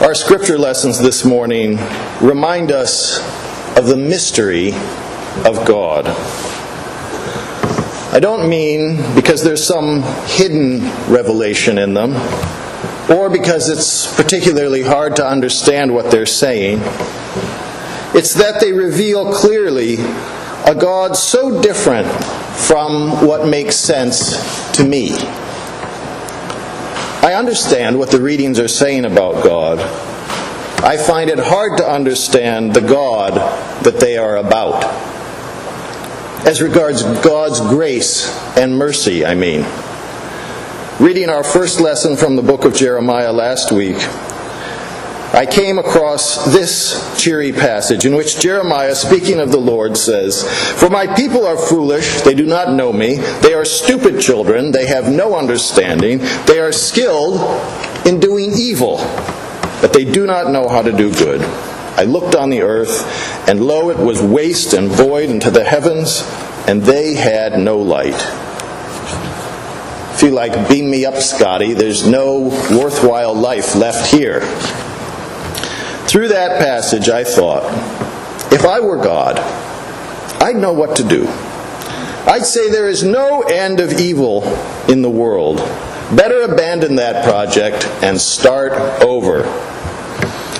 Our scripture lessons this morning remind us of the mystery of God. I don't mean because there's some hidden revelation in them, or because it's particularly hard to understand what they're saying. It's that they reveal clearly a God so different from what makes sense to me. I understand what the readings are saying about God. I find it hard to understand the God that they are about. As regards God's grace and mercy, I mean. Reading our first lesson from the book of Jeremiah last week, I came across this cheery passage in which Jeremiah, speaking of the Lord, says, For my people are foolish, they do not know me, they are stupid children, they have no understanding, they are skilled in doing evil, but they do not know how to do good. I looked on the earth, and lo, it was waste and void into the heavens, and they had no light. If you like, beam me up, Scotty, there's no worthwhile life left here. Through that passage, I thought, if I were God, I'd know what to do. I'd say there is no end of evil in the world. Better abandon that project and start over.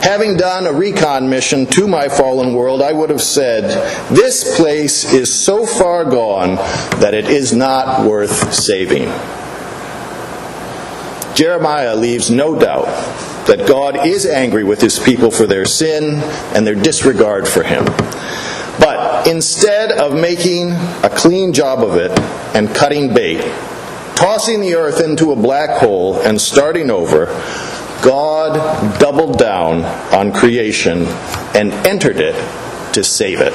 Having done a recon mission to my fallen world, I would have said, This place is so far gone that it is not worth saving. Jeremiah leaves no doubt that God is angry with his people for their sin and their disregard for him. But instead of making a clean job of it and cutting bait, tossing the earth into a black hole and starting over, God doubled down on creation and entered it to save it.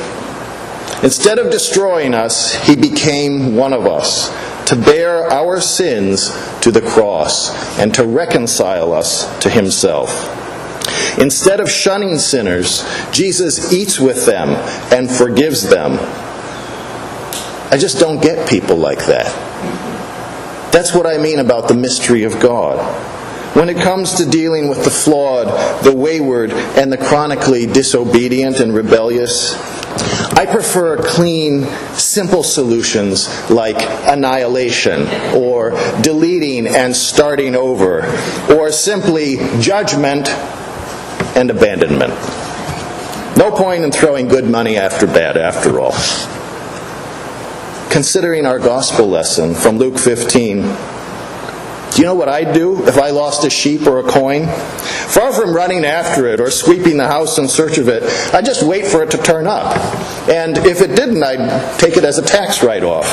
Instead of destroying us, he became one of us to bear our sins to the cross and to reconcile us to himself. Instead of shunning sinners, Jesus eats with them and forgives them. I just don't get people like that. That's what I mean about the mystery of God. When it comes to dealing with the flawed, the wayward, and the chronically disobedient and rebellious, I prefer clean, simple solutions like annihilation or deleting and starting over or simply judgment and abandonment. No point in throwing good money after bad, after all. Considering our gospel lesson from Luke 15, do you know what I'd do if I lost a sheep or a coin? Far from running after it or sweeping the house in search of it, I'd just wait for it to turn up. And if it didn't, I'd take it as a tax write off.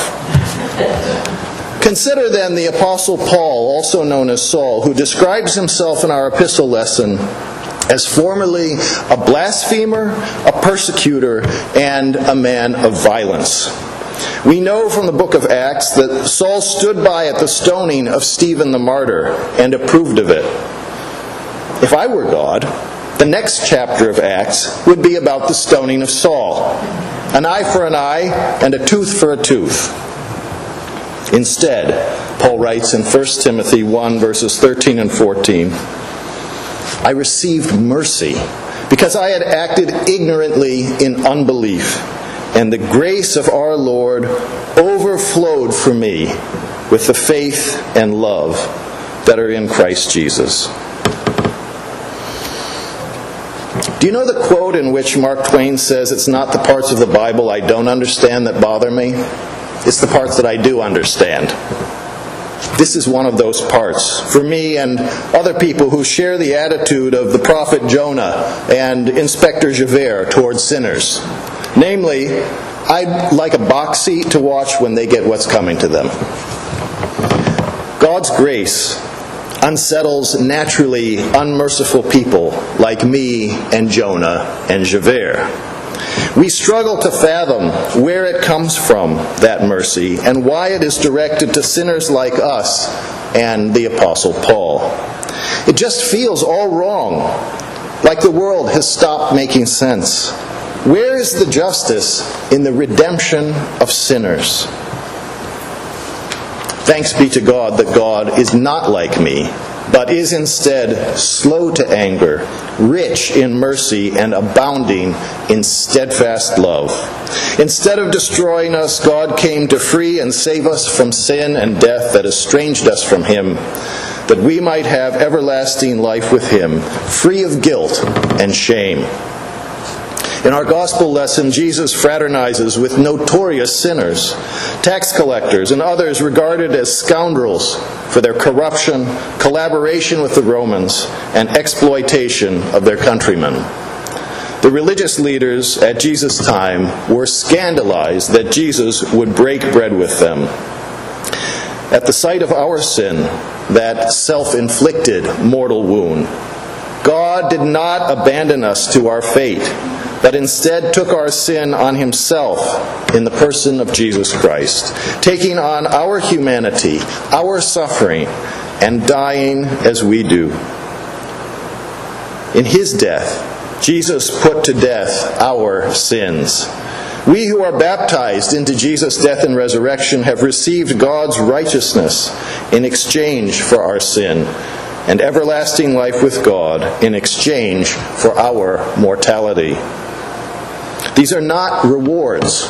Consider then the Apostle Paul, also known as Saul, who describes himself in our epistle lesson as formerly a blasphemer, a persecutor, and a man of violence. We know from the book of Acts that Saul stood by at the stoning of Stephen the martyr and approved of it. If I were God, the next chapter of Acts would be about the stoning of Saul an eye for an eye and a tooth for a tooth. Instead, Paul writes in 1 Timothy 1, verses 13 and 14 I received mercy because I had acted ignorantly in unbelief and the grace of our Lord overflowed for me with the faith and love that are in Christ Jesus. Do you know the quote in which Mark Twain says, It's not the parts of the Bible I don't understand that bother me, it's the parts that I do understand. This is one of those parts for me and other people who share the attitude of the prophet Jonah and Inspector Javert towards sinners. Namely, I'd like a box seat to watch when they get what's coming to them. God's grace unsettles naturally unmerciful people like me and Jonah and Javert. We struggle to fathom where it comes from, that mercy, and why it is directed to sinners like us and the Apostle Paul. It just feels all wrong, like the world has stopped making sense. Where is the justice in the redemption of sinners? Thanks be to God that God is not like me, but is instead slow to anger, rich in mercy, and abounding in steadfast love. Instead of destroying us, God came to free and save us from sin and death that estranged us from Him, that we might have everlasting life with Him, free of guilt and shame. In our gospel lesson, Jesus fraternizes with notorious sinners, tax collectors, and others regarded as scoundrels for their corruption, collaboration with the Romans, and exploitation of their countrymen. The religious leaders at Jesus' time were scandalized that Jesus would break bread with them. At the sight of our sin, that self inflicted mortal wound, God did not abandon us to our fate but instead took our sin on himself in the person of Jesus Christ, taking on our humanity, our suffering, and dying as we do. In his death, Jesus put to death our sins. We who are baptized into Jesus' death and resurrection have received God's righteousness in exchange for our sin and everlasting life with God in exchange for our mortality. These are not rewards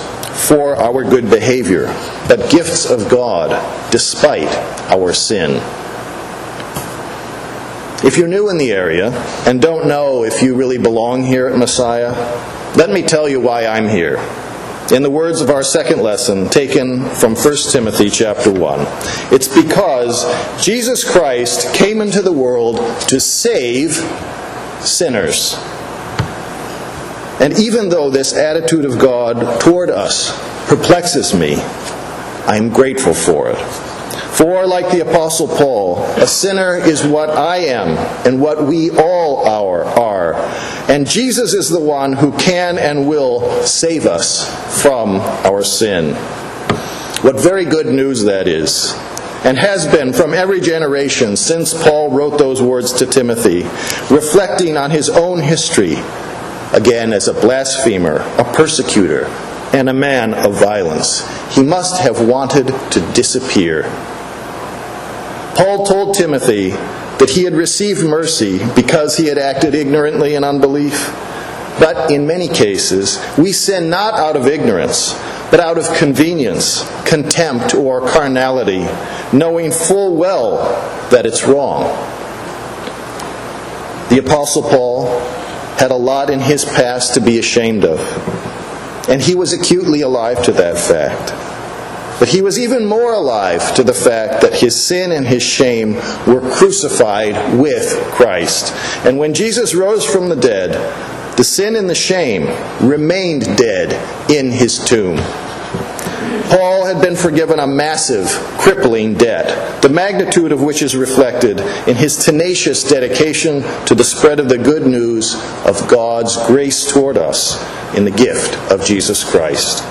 for our good behavior, but gifts of God despite our sin. If you're new in the area and don't know if you really belong here at Messiah, let me tell you why I'm here. In the words of our second lesson taken from 1 Timothy chapter 1, it's because Jesus Christ came into the world to save sinners. And even though this attitude of God toward us perplexes me, I am grateful for it. For, like the Apostle Paul, a sinner is what I am and what we all are. And Jesus is the one who can and will save us from our sin. What very good news that is and has been from every generation since Paul wrote those words to Timothy, reflecting on his own history again as a blasphemer, a persecutor, and a man of violence. He must have wanted to disappear. Paul told Timothy that he had received mercy because he had acted ignorantly in unbelief. But in many cases, we sin not out of ignorance, but out of convenience, contempt, or carnality, knowing full well that it's wrong. The Apostle Paul had a lot in his past to be ashamed of. And he was acutely alive to that fact. But he was even more alive to the fact that his sin and his shame were crucified with Christ. And when Jesus rose from the dead, the sin and the shame remained dead in his tomb. Paul had been forgiven a massive, crippling debt, the magnitude of which is reflected in his tenacious dedication to the spread of the good news of God's grace toward us in the gift of Jesus Christ.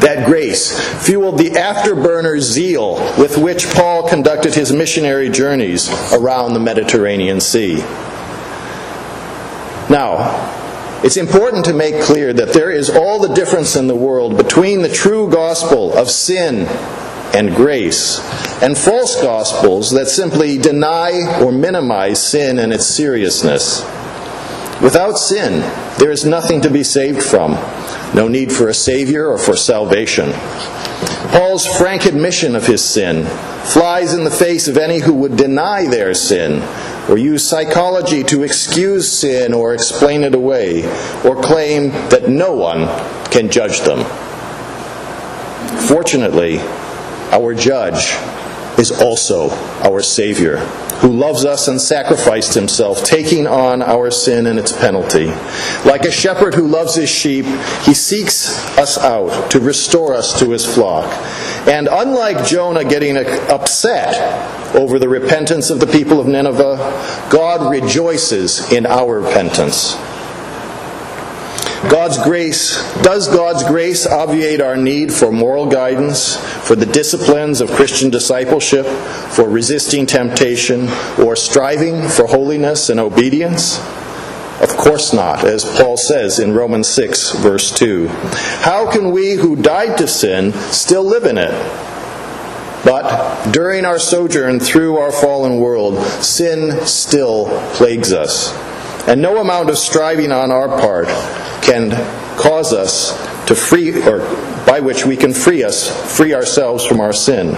That grace fueled the afterburner zeal with which Paul conducted his missionary journeys around the Mediterranean Sea. Now, it's important to make clear that there is all the difference in the world between the true gospel of sin and grace and false gospels that simply deny or minimize sin and its seriousness. Without sin, there is nothing to be saved from, no need for a Savior or for salvation. Paul's frank admission of his sin flies in the face of any who would deny their sin or use psychology to excuse sin or explain it away, or claim that no one can judge them. Fortunately, our judge is also our Savior, who loves us and sacrificed himself, taking on our sin and its penalty. Like a shepherd who loves his sheep, he seeks us out to restore us to his flock. And unlike Jonah getting upset over the repentance of the people of Nineveh, God rejoices in our repentance. God's grace, does God's grace obviate our need for moral guidance, for the disciplines of Christian discipleship, for resisting temptation, or striving for holiness and obedience? Of course not, as Paul says in Romans 6, verse 2. How can we who died to sin still live in it? But during our sojourn through our fallen world, sin still plagues us. And no amount of striving on our part can cause us to free or by which we can free us free ourselves from our sin.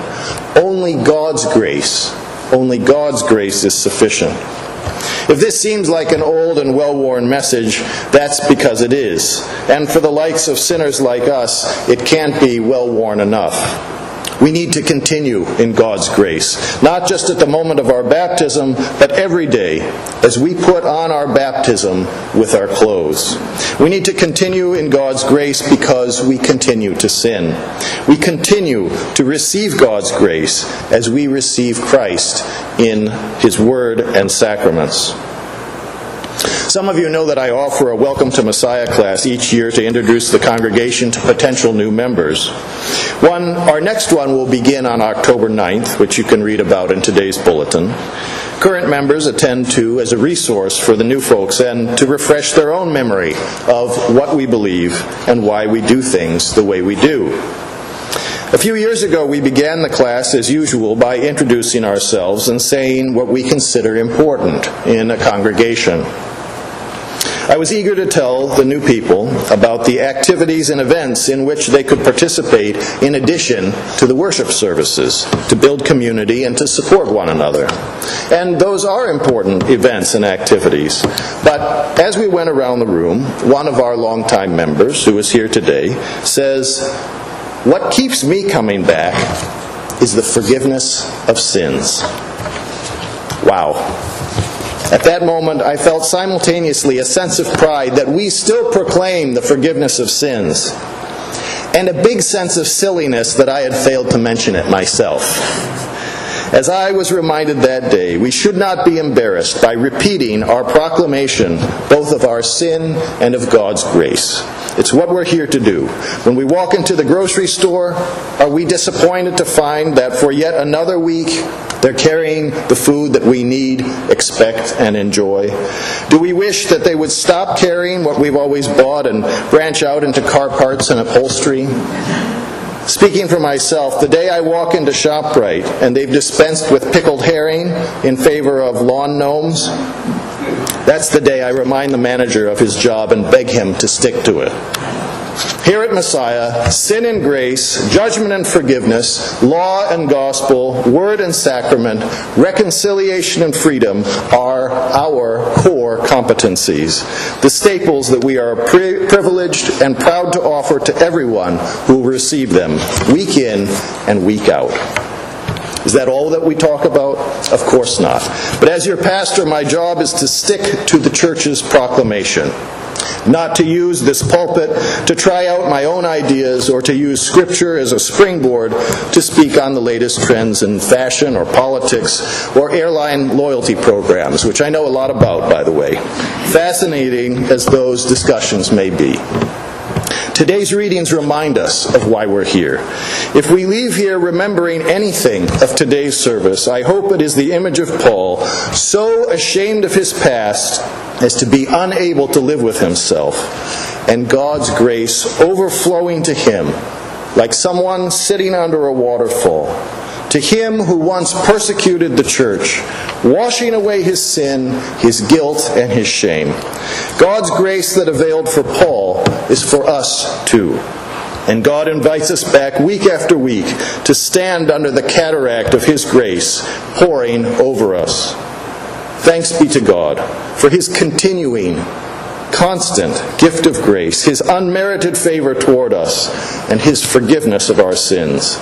Only God's grace, only God's grace is sufficient. If this seems like an old and well worn message, that's because it is. And for the likes of sinners like us, it can't be well worn enough. We need to continue in God's grace, not just at the moment of our baptism, but every day as we put on our baptism with our clothes. We need to continue in God's grace because we continue to sin. We continue to receive God's grace as we receive Christ in His Word and sacraments. Some of you know that I offer a Welcome to Messiah class each year to introduce the congregation to potential new members. One, our next one will begin on October 9th, which you can read about in today's bulletin. Current members attend to as a resource for the new folks and to refresh their own memory of what we believe and why we do things the way we do. A few years ago, we began the class as usual by introducing ourselves and saying what we consider important in a congregation. I was eager to tell the new people about the activities and events in which they could participate in addition to the worship services, to build community and to support one another. And those are important events and activities. But as we went around the room, one of our longtime members, who is here today, says, What keeps me coming back is the forgiveness of sins. Wow. At that moment, I felt simultaneously a sense of pride that we still proclaim the forgiveness of sins, and a big sense of silliness that I had failed to mention it myself. As I was reminded that day, we should not be embarrassed by repeating our proclamation both of our sin and of God's grace. It's what we're here to do. When we walk into the grocery store, are we disappointed to find that for yet another week they're carrying the food that we need, expect, and enjoy? Do we wish that they would stop carrying what we've always bought and branch out into car parts and upholstery? Speaking for myself, the day I walk into ShopRite and they've dispensed with pickled herring in favor of lawn gnomes, that's the day I remind the manager of his job and beg him to stick to it. Here at Messiah, sin and grace, judgment and forgiveness, law and gospel, word and sacrament, reconciliation and freedom are our core competencies, the staples that we are privileged and proud to offer to everyone who will receive them, week in and week out. Is that all that we talk about? Of course not. But as your pastor, my job is to stick to the church's proclamation not to use this pulpit to try out my own ideas or to use Scripture as a springboard to speak on the latest trends in fashion or politics or airline loyalty programs, which I know a lot about, by the way, fascinating as those discussions may be. Today's readings remind us of why we're here. If we leave here remembering anything of today's service, I hope it is the image of Paul, so ashamed of his past as to be unable to live with himself, and God's grace overflowing to him like someone sitting under a waterfall. To him who once persecuted the church, washing away his sin, his guilt, and his shame. God's grace that availed for Paul is for us too. And God invites us back week after week to stand under the cataract of His grace pouring over us. Thanks be to God for His continuing, constant gift of grace, His unmerited favor toward us, and His forgiveness of our sins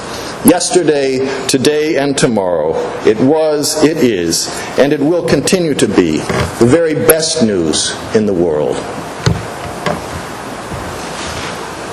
yesterday, today, and tomorrow. It was, it is, and it will continue to be the very best news in the world.